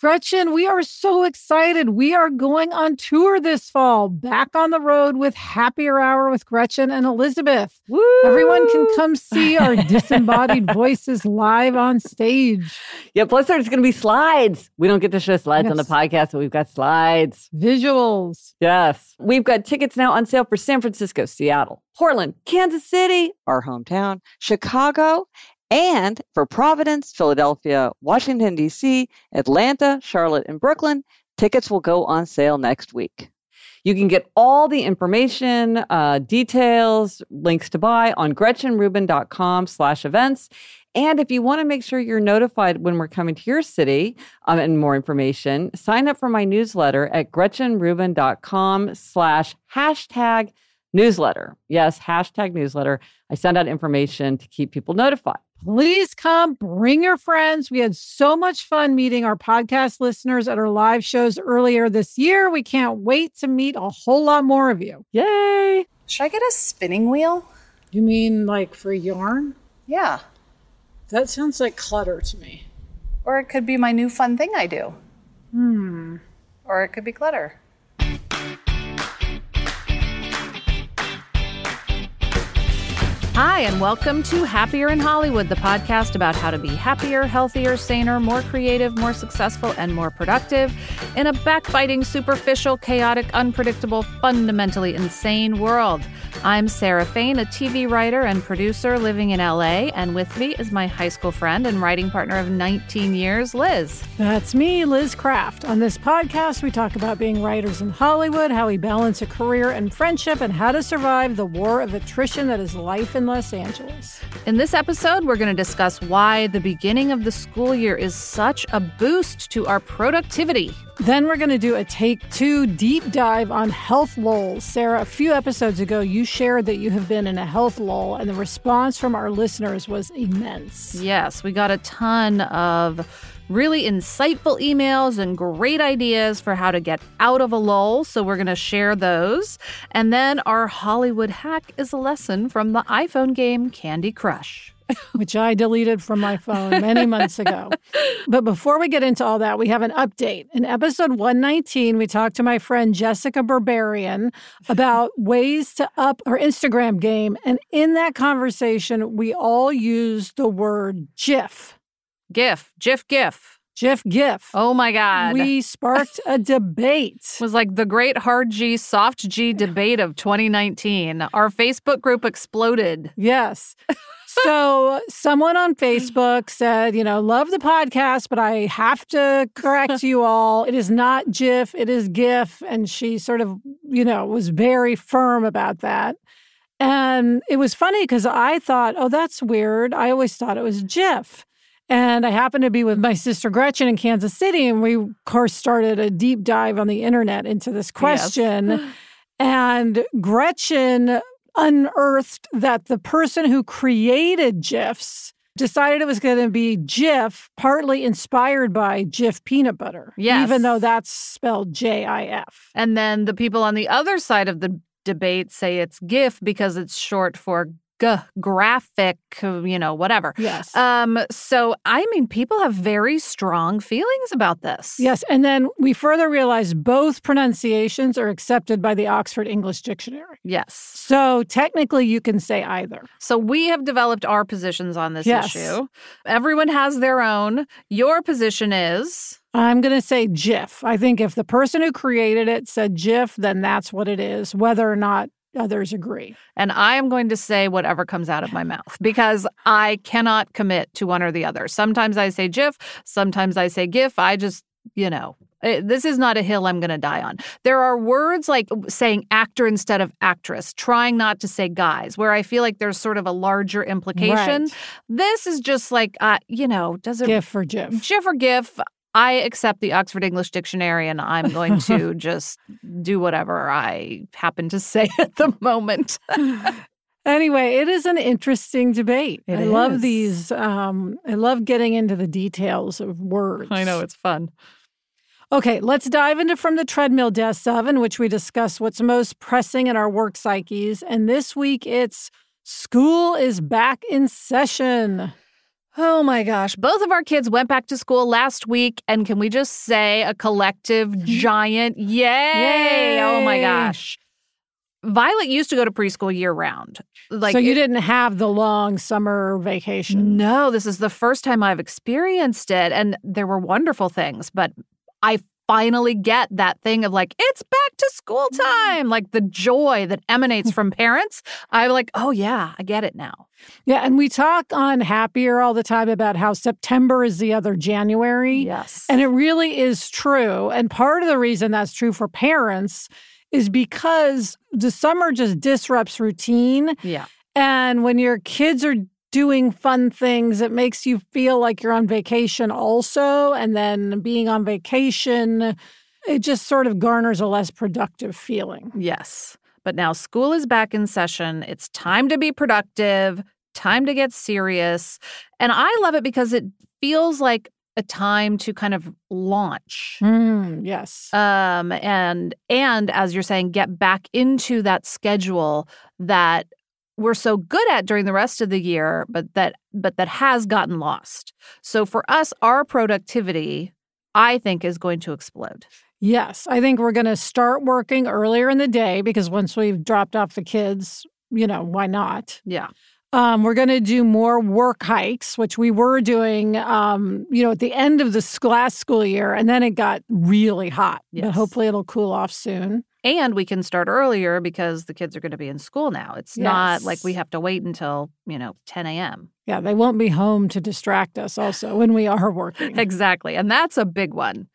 Gretchen, we are so excited. We are going on tour this fall, back on the road with Happier Hour with Gretchen and Elizabeth. Woo! Everyone can come see our disembodied voices live on stage. Yeah, plus there's going to be slides. We don't get to show slides on the podcast, but we've got slides. Visuals. Yes. We've got tickets now on sale for San Francisco, Seattle, Portland, Kansas City, our hometown, Chicago, and for Providence, Philadelphia, Washington, D.C., Atlanta, Charlotte, and Brooklyn. Tickets will go on sale next week. You can get all the information, uh, details, links to buy on gretchenrubin.com slash events. And if you want to make sure you're notified when we're coming to your city um, and more information, sign up for my newsletter at gretchenrubin.com slash hashtag newsletter. Yes, hashtag newsletter. I send out information to keep people notified. Please come, bring your friends. We had so much fun meeting our podcast listeners at our live shows earlier this year. We can't wait to meet a whole lot more of you. Yay! Should I get a spinning wheel? You mean like for yarn? Yeah. That sounds like clutter to me. Or it could be my new fun thing I do. Hmm. Or it could be clutter. Hi, and welcome to Happier in Hollywood, the podcast about how to be happier, healthier, saner, more creative, more successful, and more productive in a backbiting, superficial, chaotic, unpredictable, fundamentally insane world. I'm Sarah Fain, a TV writer and producer living in LA, and with me is my high school friend and writing partner of 19 years, Liz. That's me, Liz Craft. On this podcast, we talk about being writers in Hollywood, how we balance a career and friendship, and how to survive the war of attrition that is life in Los Angeles. In this episode, we're going to discuss why the beginning of the school year is such a boost to our productivity. Then we're going to do a take two deep dive on health lulls. Sarah, a few episodes ago, you shared that you have been in a health lull, and the response from our listeners was immense. Yes, we got a ton of really insightful emails and great ideas for how to get out of a lull. So we're going to share those. And then our Hollywood hack is a lesson from the iPhone game Candy Crush. which I deleted from my phone many months ago. But before we get into all that, we have an update. In episode 119, we talked to my friend Jessica Barbarian about ways to up her Instagram game. And in that conversation, we all used the word GIF. GIF, GIF, GIF. GIF, GIF. Oh my God. We sparked a debate. It was like the great hard G, soft G debate of 2019. Our Facebook group exploded. Yes. So someone on Facebook said, you know, love the podcast, but I have to correct you all. It is not GIF, it is GIF. And she sort of, you know, was very firm about that. And it was funny because I thought, oh, that's weird. I always thought it was GIF. And I happened to be with my sister Gretchen in Kansas City, and we, of course, started a deep dive on the internet into this question. And Gretchen unearthed that the person who created GIFs decided it was going to be Jif, partly inspired by Jif peanut butter. Yes. Even though that's spelled J I F. And then the people on the other side of the debate say it's GIF because it's short for g graphic, you know, whatever. Yes. Um, so I mean, people have very strong feelings about this. Yes. And then we further realized both pronunciations are accepted by the Oxford English Dictionary. Yes. So technically, you can say either. So we have developed our positions on this Yes. issue. Everyone has their own. Your position is I'm going to say GIF. I think if the person who created it said GIF, then that's what it is, whether or not others agree. and I am going to say whatever comes out of my mouth because I cannot commit to one or the other. Sometimes I say GIF, sometimes I say GIF. I just, you know, eh, this is not a hill I'm going to die on. There are words like saying actor instead of actress, trying not to say guys, where I feel like there's sort of a larger implication. Right. This is just like, uh, you know, does it GIF or GIF. GIF or GIF? I accept the Oxford English Dictionary and I'm going to just do whatever I happen to say at the moment. Anyway, it is an interesting debate. It I love these. Um, I love getting into the details of words. I know it's fun. Okay, let's dive into From the Treadmill Desk 7, which we discuss what's most pressing in our work psyches. And this week it's School is back in session. Oh my gosh. Both of our kids went back to school last week. And can we just say a collective mm-hmm. giant yay? Yay. Oh my gosh. Violet used to go to preschool year round. Like so you it- didn't have the long summer vacation. No, this is the first time I've experienced it. And there were wonderful things, but I finally get that thing of like, it's back to school mm. time. Like the joy that emanates from parents. I'm like, oh yeah, I get it now. Yeah, and we talk on Happier all the time about how September is the other January. Yes. And it really is true. And part of the reason that's true for parents is because the summer just disrupts routine. yeah. And when your kids are doing fun things, it makes you feel like you're on vacation also. And then being on vacation, it just sort of garners a less productive feeling. Yes. But now school is back in session. It's time to be productive, time to get serious. And I love it because it feels like a time to kind of launch. Mm, yes. Um and and as you're saying get back into that schedule that we're so good at during the rest of the year but that but that has gotten lost. So for us our productivity I think is going to explode. Yes, I think we're going to start working earlier in the day because once we've dropped off the kids, you know, why not? Yeah. Um, we're going to do more work hikes, which we were doing, um, you know, at the end of the last school year, and then it got really hot. But hopefully, it'll cool off soon. And we can start earlier because the kids are going to be in school now. It's not like we have to wait until, you know, 10 a.m. Yeah, they won't be home to distract us. Also, when we are working. Exactly. And that's a big one.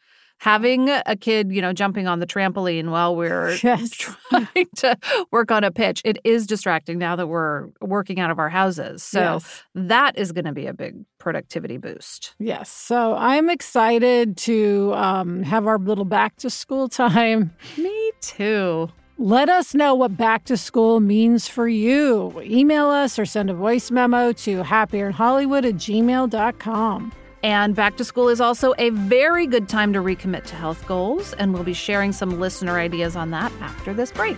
Having a kid, you know, jumping on the trampoline while we're Yes. trying to work on a pitch, it is distracting now that we're working out of our houses. So Yes. that is going to be a big productivity boost. Yes. So I'm excited to um, have our little back to school time. Me too. Let us know what back to school means for you. Email us or send a voice memo to happierinhollywood at gmail.com. And back to school is also a very good time to recommit to health goals. And we'll be sharing some listener ideas on that after this break.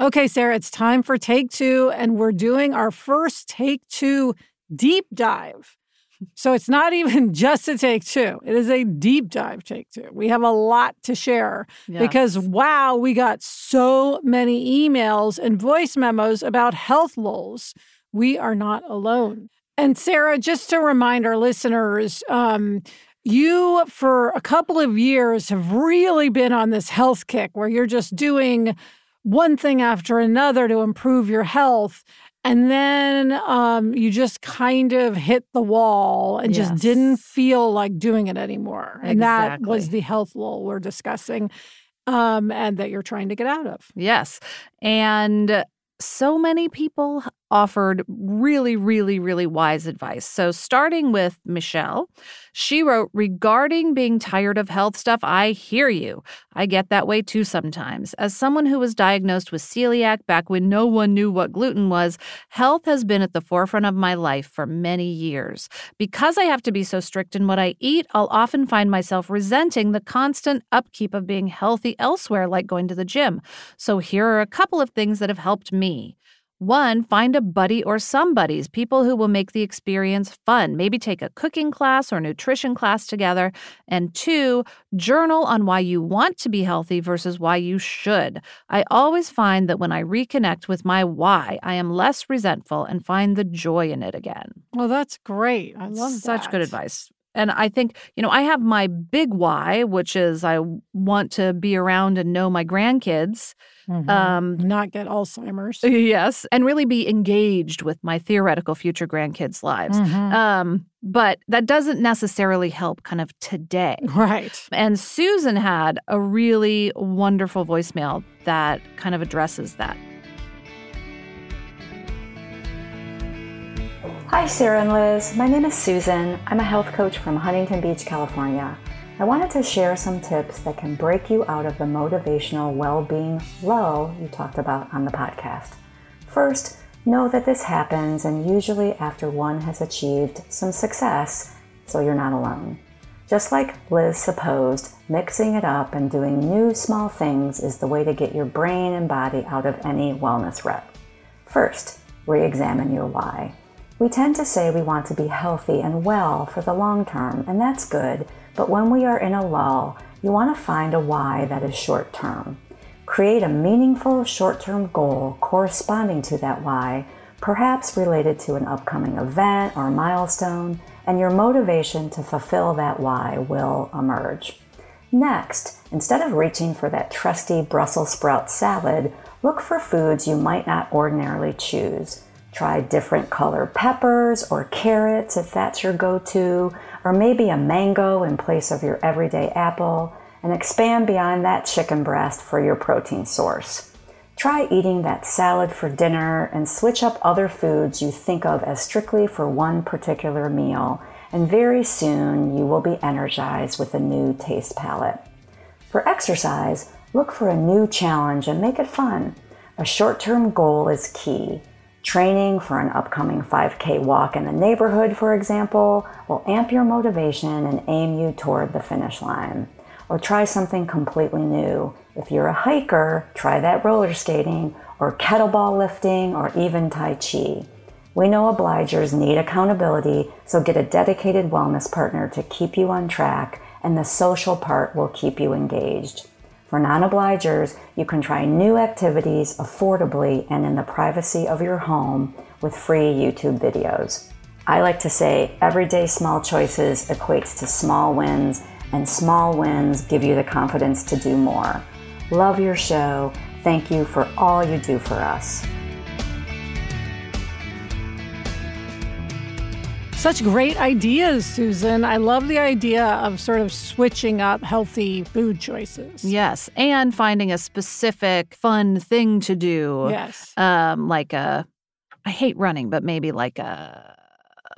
Okay, Sarah, it's time for take two, and we're doing our first take two deep dive. So it's not even just a take two, it is a deep dive take two. We have a lot to share because, wow, we got so many emails and voice memos about health lulls. We are not alone. And Sarah, just to remind our listeners, um, you for a couple of years have really been on this health kick where you're just doing one thing after another to improve your health. And then um, you just kind of hit the wall and just didn't feel like doing it anymore. And that was the health lull we're discussing um, and that you're trying to get out of. Yes. And so many people offered really, really, really wise advice. So, starting with Michelle, she wrote Regarding being tired of health stuff, I hear you. I get that way too sometimes. As someone who was diagnosed with celiac back when no one knew what gluten was, health has been at the forefront of my life for many years. Because I have to be so strict in what I eat, I'll often find myself resenting the constant upkeep of being healthy elsewhere, like going to the gym. So, here are a couple of things that have helped me. One, find a buddy or some buddies, people who will make the experience fun. Maybe take a cooking class or nutrition class together. And two, journal on why you want to be healthy versus why you should. I always find that when I reconnect with my why, I am less resentful and find the joy in it again. Well, that's great. I love Such that. good advice. And I think, you know, I have my big why, which is I want to be around and know my grandkids. Mhm. Um, Not get Alzheimer's. yes. And really be engaged with my theoretical future grandkids' lives. Mhm. Um, but that doesn't necessarily help kind of today. Right. And Susan had a really wonderful voicemail that kind of addresses that. Hi, Sarah and Liz. My name is Susan. I'm a health coach from Huntington Beach, California. I wanted to share some tips that can break you out of the motivational well being lull you talked about on the podcast. First, know that this happens and usually after one has achieved some success, so you're not alone. Just like Liz supposed, mixing it up and doing new small things is the way to get your brain and body out of any wellness rut. First, re examine your why. We tend to say we want to be healthy and well for the long term, and that's good, but when we are in a lull, you want to find a why that is short term. Create a meaningful short term goal corresponding to that why, perhaps related to an upcoming event or milestone, and your motivation to fulfill that why will emerge. Next, instead of reaching for that trusty Brussels sprout salad, look for foods you might not ordinarily choose. Try different colored peppers or carrots if that's your go to, or maybe a mango in place of your everyday apple, and expand beyond that chicken breast for your protein source. Try eating that salad for dinner and switch up other foods you think of as strictly for one particular meal, and very soon you will be energized with a new taste palette. For exercise, look for a new challenge and make it fun. A short term goal is key. Training for an upcoming 5K walk in the neighborhood, for example, will amp your motivation and aim you toward the finish line. Or try something completely new. If you're a hiker, try that roller skating, or kettlebell lifting, or even Tai Chi. We know obligers need accountability, so get a dedicated wellness partner to keep you on track, and the social part will keep you engaged. For non obligers, you can try new activities affordably and in the privacy of your home with free YouTube videos. I like to say everyday small choices equates to small wins, and small wins give you the confidence to do more. Love your show. Thank you for all you do for us. Such great ideas, Susan. I love the idea of sort of switching up healthy food choices. Yes. And finding a specific fun thing to do. Yes. Um, like a, I hate running, but maybe like a,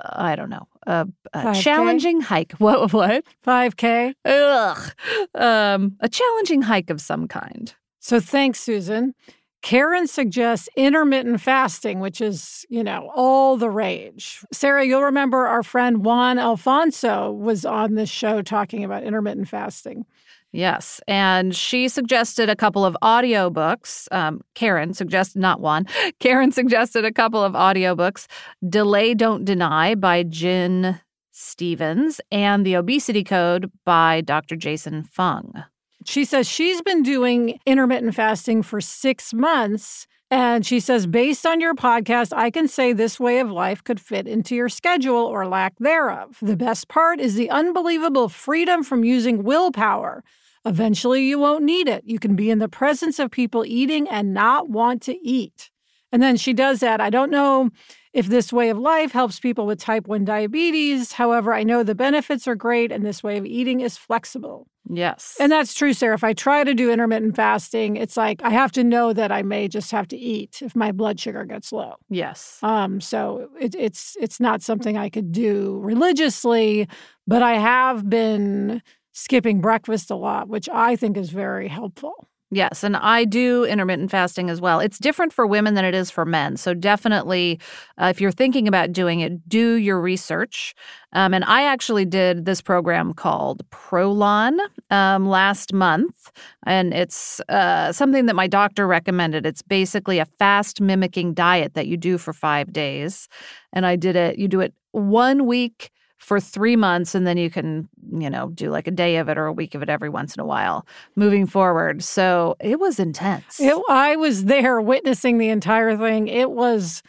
I don't know, a, a challenging hike. What? What? 5K. Ugh. Um, a challenging hike of some kind. So thanks, Susan. Karen suggests intermittent fasting, which is, you know, all the rage. Sarah, you'll remember our friend Juan Alfonso was on this show talking about intermittent fasting. Yes. And she suggested a couple of audiobooks. Um, Karen suggested, not one, Karen suggested a couple of audiobooks Delay Don't Deny by Gin Stephens and The Obesity Code by Dr. Jason Fung. She says she's been doing intermittent fasting for six months. And she says, based on your podcast, I can say this way of life could fit into your schedule or lack thereof. The best part is the unbelievable freedom from using willpower. Eventually, you won't need it. You can be in the presence of people eating and not want to eat. And then she does that. I don't know if this way of life helps people with type 1 diabetes. However, I know the benefits are great and this way of eating is flexible. Yes. And that's true, Sarah. If I try to do intermittent fasting, it's like I have to know that I may just have to eat if my blood sugar gets low. yes. Um, so it, it's it's not something I could do religiously, but I have been skipping breakfast a lot, which I think is very helpful. Yes, and I do intermittent fasting as well. It's different for women than it is for men. So definitely, uh, if you're thinking about doing it, do your research. Um, and I actually did this program called Prolon um, last month, and it's uh, something that my doctor recommended. It's basically a fast mimicking diet that you do for five days, and I did it. You do it one week for three months and then you can you know do like a day of it or a week of it every once in a while moving forward. So it was intense. It, i was there witnessing the entire thing. It was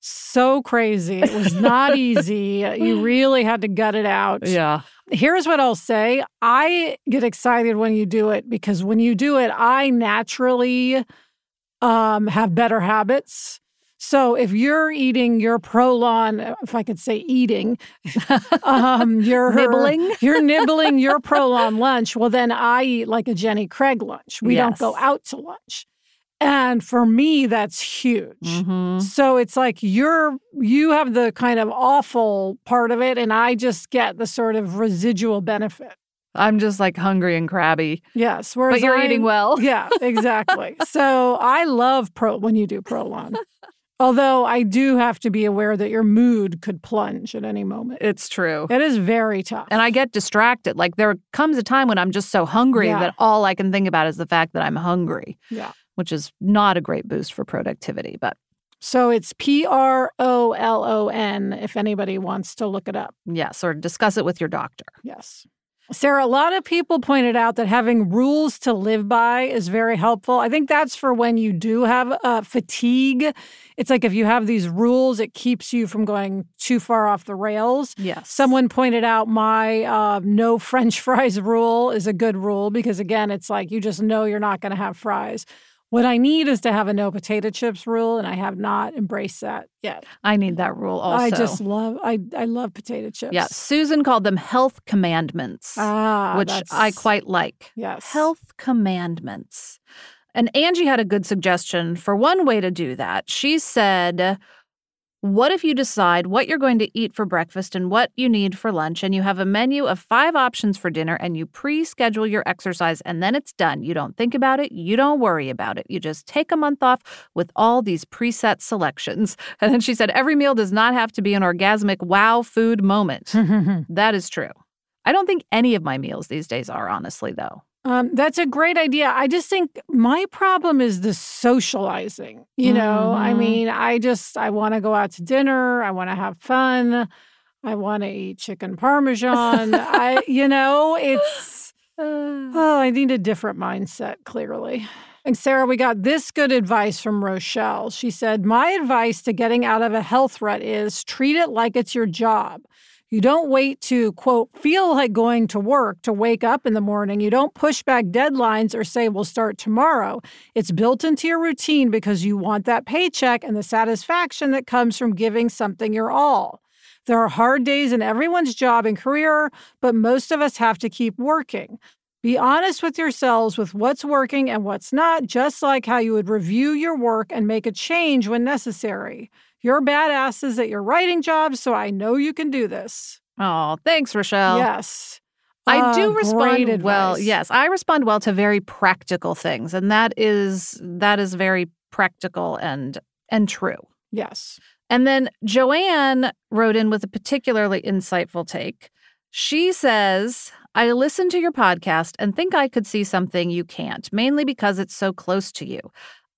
so crazy. It was not easy. You really had to gut it out. Yeah. Here's what i'll say. I get excited when you do it because when you do it i naturally um, have better habits so if you're eating your Prolon, if I could say eating, um, you're nibbling, you're nibbling your Prolon lunch. Well, then I eat like a Jenny Craig lunch. We yes. don't go out to lunch. And for me, that's huge. Mm-hmm. So it's like you're you have the kind of awful part of it, and I just get the sort of residual benefit. I'm just like hungry and crabby. Yes, but you're I'm, eating well. Yeah, exactly. so I love pro when you do Prolon. Although I do have to be aware that your mood could plunge at any moment. It's true. It is very tough. And I get distracted. Like there comes a time when I'm just so hungry yeah. that all I can think about is the fact that I'm hungry. Yeah. Which is not a great boost for productivity, but so it's P R O L O N if anybody wants to look it up. Yes, or discuss it with your doctor. Yes. Sarah, a lot of people pointed out that having rules to live by is very helpful. I think that's for when you do have uh, fatigue. It's like if you have these rules, it keeps you from going too far off the rails. Yes. Someone pointed out my uh, no French fries rule is a good rule because, again, it's like you just know you're not going to have fries. What I need is to have a no potato chips rule, and I have not embraced that yet. I need that rule also. I just love I I love potato chips. Yeah, Susan called them health commandments, ah, which I quite like. Yes, health commandments. And Angie had a good suggestion for one way to do that. She said, what if you decide what you're going to eat for breakfast and what you need for lunch, and you have a menu of five options for dinner, and you pre schedule your exercise, and then it's done? You don't think about it, you don't worry about it. You just take a month off with all these preset selections. And then she said, every meal does not have to be an orgasmic wow food moment. that is true. I don't think any of my meals these days are, honestly, though. Um, that's a great idea. I just think my problem is the socializing. You know, mm-hmm. I mean, I just I want to go out to dinner. I want to have fun. I want to eat chicken parmesan. I, you know, it's oh, I need a different mindset. Clearly. And Sarah, we got this good advice from Rochelle. She said, My advice to getting out of a health rut is treat it like it's your job. You don't wait to, quote, feel like going to work to wake up in the morning. You don't push back deadlines or say, we'll start tomorrow. It's built into your routine because you want that paycheck and the satisfaction that comes from giving something your all. There are hard days in everyone's job and career, but most of us have to keep working. Be honest with yourselves with what's working and what's not, just like how you would review your work and make a change when necessary. You're badasses at your writing jobs, so I know you can do this. Oh, thanks, Rochelle. Yes. I uh, do respond well. Yes, I respond well to very practical things, and that is that is very practical and and true. Yes. And then Joanne wrote in with a particularly insightful take. She says, I listen to your podcast and think I could see something you can't, mainly because it's so close to you.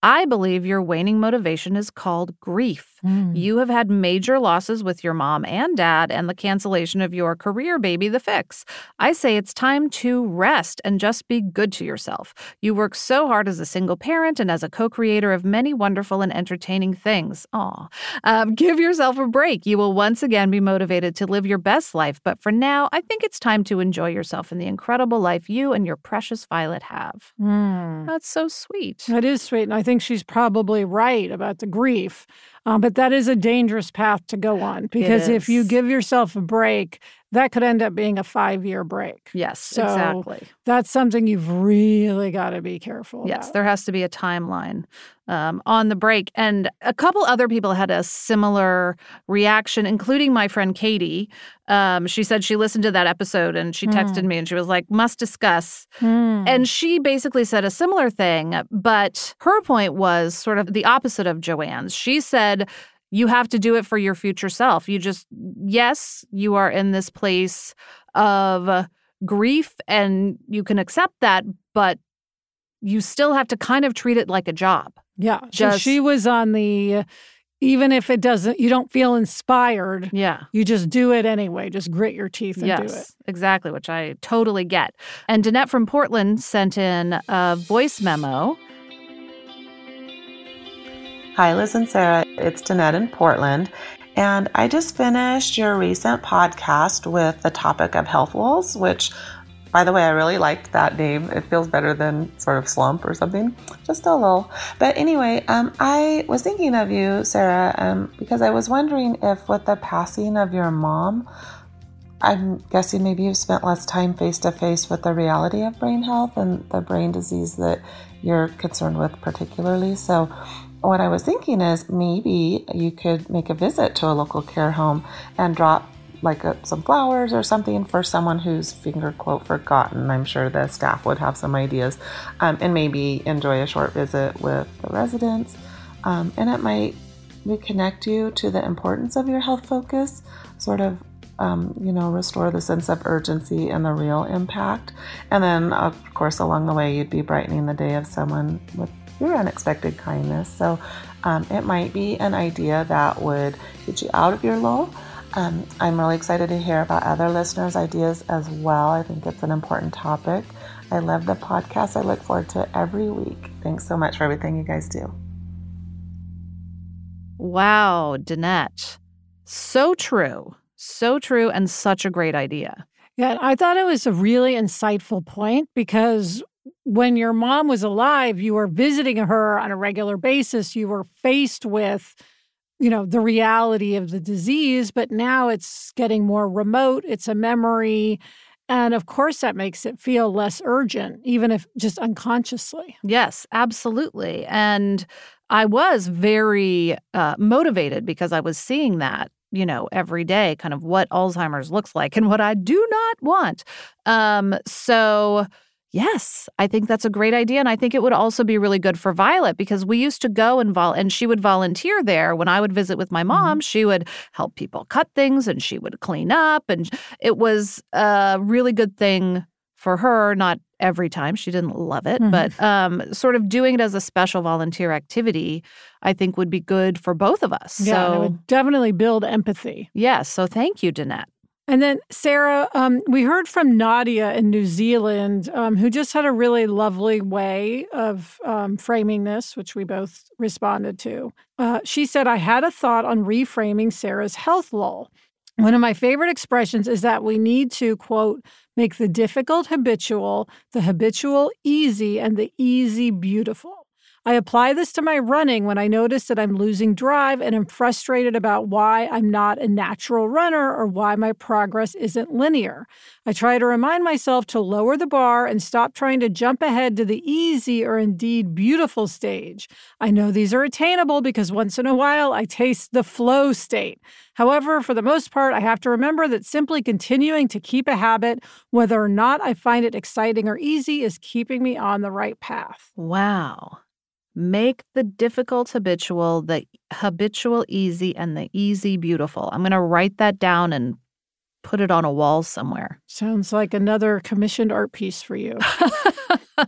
I believe your waning motivation is called grief. Mm. You have had major losses with your mom and dad and the cancellation of your career baby, The Fix. I say it's time to rest and just be good to yourself. You work so hard as a single parent and as a co creator of many wonderful and entertaining things. Aw. Um, give yourself a break. You will once again be motivated to live your best life. But for now, I think it's time to enjoy yourself in the incredible life you and your precious Violet have. Mm. That's so sweet. That is sweet. And I think she's probably right about the grief. Um, but that is a dangerous path to go on because if you give yourself a break, that could end up being a five year break. Yes, So, exactly. That's something you've really got to be careful Yes, about. there has to be a timeline um, on the break. And a couple other people had a similar reaction, including my friend Katie. Um, she said she listened to that episode and she texted me and she was like, must discuss. Hmm. And she basically said a similar thing, but her point was sort of the opposite of Joanne's. She said, you have to do it for your future self. You just, yes, you are in this place of uh, grief and you can accept that, but you still have to kind of treat it like a job. Yeah. so she was on the, even if it doesn't, you don't feel inspired, Yeah. you just do it anyway. Just grit your teeth and yes, do it. exactly, which I totally get. And Danette from Portland sent in a voice memo. Hi, Liz and Sarah. It's Danette in Portland. And I just finished your recent podcast with the topic of health walls, which, by the way, I really liked that name. It feels better than sort of slump or something, just a little. But anyway, um, I was thinking of you, Sarah, um, because I was wondering if with the passing of your mom, I'm guessing maybe you've spent less time face to face with the reality of brain health and the brain disease that you're concerned with, particularly. So, what I was thinking is maybe you could make a visit to a local care home and drop like a, some flowers or something for someone who's finger quote forgotten. I'm sure the staff would have some ideas, um, and maybe enjoy a short visit with the residents. Um, and it might reconnect you to the importance of your health focus, sort of um, you know, restore the sense of urgency and the real impact. And then, of course, along the way, you'd be brightening the day of someone with your unexpected kindness. So um, it might be an idea that would get you out of your lull. Um, I'm really excited to hear about other listeners' ideas as well. I think it's an important topic. I love the podcast. I look forward to it every week. Thanks so much for everything you guys do. Wow, Danette. So true. So true and such a great idea. Yeah, I thought it was a really insightful point because when your mom was alive, you were visiting her on a regular basis. You were faced with, you know, the reality of the disease, but now it's getting more remote. It's a memory. And of course, that makes it feel less urgent, even if just unconsciously. Yes, absolutely. And I was very uh, motivated because I was seeing that, you know, every day, kind of what Alzheimer's looks like and what I do not want. Um, so, yes, I think that's a great idea. And I think it would also be really good for Violet because we used to go and vol- and she would volunteer there. When I would visit with my mom, she would help people cut things and she would clean up. And it was a really good thing for her, not every time. She didn't love it, Mhm. but um, sort of doing it as a special volunteer activity, I think would be good for both of us. Yeah, and it would definitely build empathy. yes. So thank you, Danette. And then, Sarah, um, we heard from Nadia in New Zealand, um, who just had a really lovely way of um, framing this, which we both responded to. Uh, she said, I had a thought on reframing Sarah's health lull. One of my favorite expressions is that we need to, quote, make the difficult habitual, the habitual easy, and the easy beautiful. I apply this to my running when I notice that I'm losing drive and I'm frustrated about why I'm not a natural runner or why my progress isn't linear. I try to remind myself to lower the bar and stop trying to jump ahead to the easy or indeed beautiful stage. I know these are attainable because once in a while I taste the flow state. However, for the most part, I have to remember that simply continuing to keep a habit, whether or not I find it exciting or easy, is keeping me on the right path. Wow. Make the difficult habitual, the habitual easy, and the easy beautiful. I'm going to write that down and put it on a wall somewhere. Sounds like another commissioned art piece for you.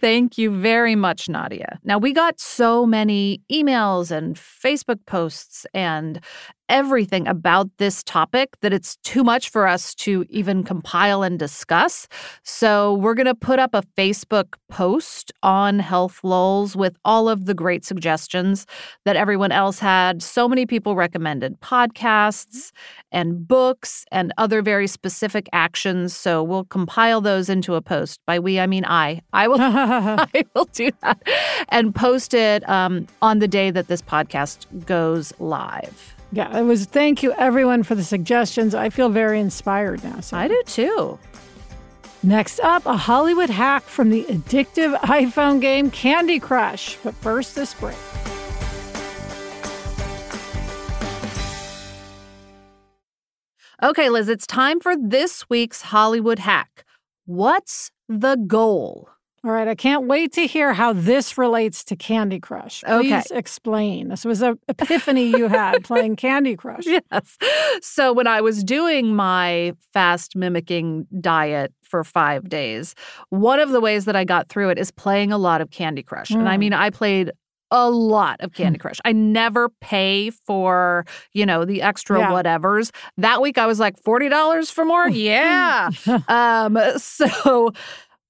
Thank you very much, Nadia. Now, we got so many emails and Facebook posts and everything about this topic that it's too much for us to even compile and discuss. So we're going to put up a Facebook post on Health Lulls with all of the great suggestions that everyone else had. So many people recommended podcasts and books and other very specific actions. So we'll compile those into a post. By we, I mean I. I will. I will do that and post it um, on the day that this podcast goes live. Yeah, it was. Thank you, everyone, for the suggestions. I feel very inspired now. So. I do too. Next up, a Hollywood hack from the addictive iPhone game Candy Crush. But first, this break. Okay, Liz, it's time for this week's Hollywood hack. What's the goal? All right, I can't wait to hear how this relates to Candy Crush. Please Okay. explain. This was an epiphany you had playing Candy Crush. Yes. So when I was doing my fast mimicking diet for five days, one of the ways that I got through it is playing a lot of Candy Crush. And I Mm. mean, I played a lot of Candy Crush. I never pay for, you know, the extra Yeah. whatevers. That week I was like $40 for more. Yeah. um so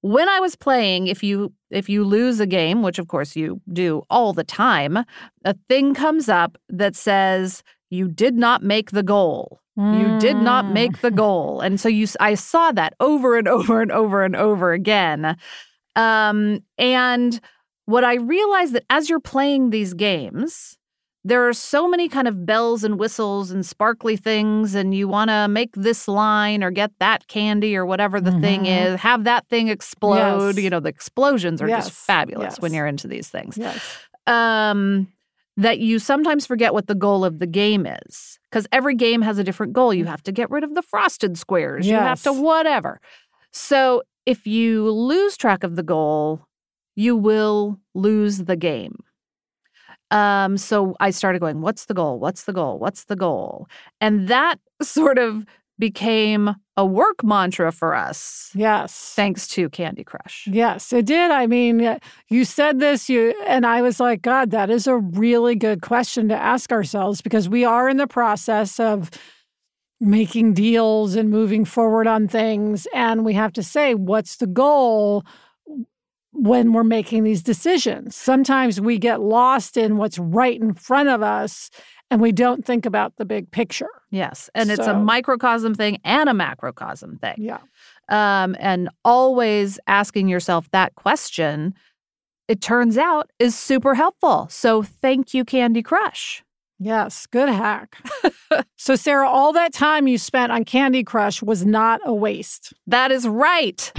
when I was playing, if you if you lose a game, which of course you do all the time, a thing comes up that says you did not make the goal. You did not Mm. make the goal. And so you I saw that over and over and over and over again. Um and what I realized that as you're playing these games, there are so many kind of bells and whistles and sparkly things and you want to make this line or get that candy or whatever the thing Mhm. is have that thing explode Yes. you know the explosions are just Yes, fabulous when you're into these things. Yes. um that you sometimes forget what the goal of the game is because every game has a different goal. You have to get rid of the frosted squares. You have to whatever. So if you lose track of the goal you will lose the game um so i started going what's the goal what's the goal what's the goal and that sort of became a work mantra for us Yes. thanks to candy crush Yes, it did. I mean, uh, you said this, you and I was like, God, that is a really good question to ask ourselves because we are in the process of making deals and moving forward on things, and we have to say, what's the goal? When we're making these decisions, sometimes we get lost in what's right in front of us and we don't think about the big picture. yes and it's a microcosm thing and a macrocosm thing Yeah. um, and always asking yourself that question, it turns out is super helpful. So thank you, Candy Crush. Yes, good hack. so, Sarah, all that time you spent on Candy Crush was not a waste. That is right.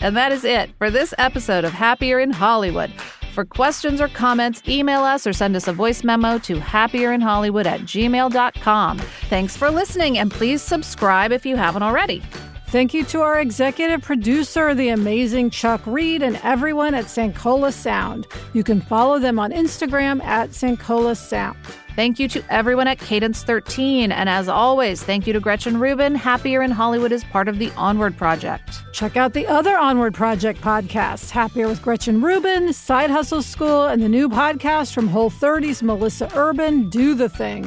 And that is it for this episode of Happier in Hollywood. For questions or comments, email us or send us a voice memo to happierinhollywood at gmail.com. Thanks for listening, and please subscribe if you haven't already. Thank you to our executive producer, the amazing Chuck Reed, and everyone at Sankola Sound. You can follow them on Instagram at Sankola Sound. Thank you to everyone at Cadence 13. And as always, thank you to Gretchen Rubin. Happier in Hollywood is part of the Onward Project. Check out the other Onward Project podcasts Happier with Gretchen Rubin, Side Hustle School, and the new podcast from Whole 30's Melissa Urban, Do the Thing.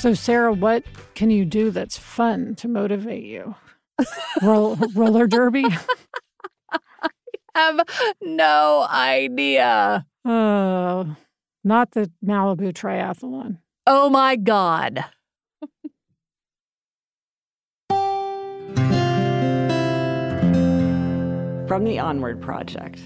So, Sarah, what can you do that's fun to motivate you? Roll, roller derby? I have no idea. Oh, not the Malibu Triathlon. Oh my God. From the Onward Project.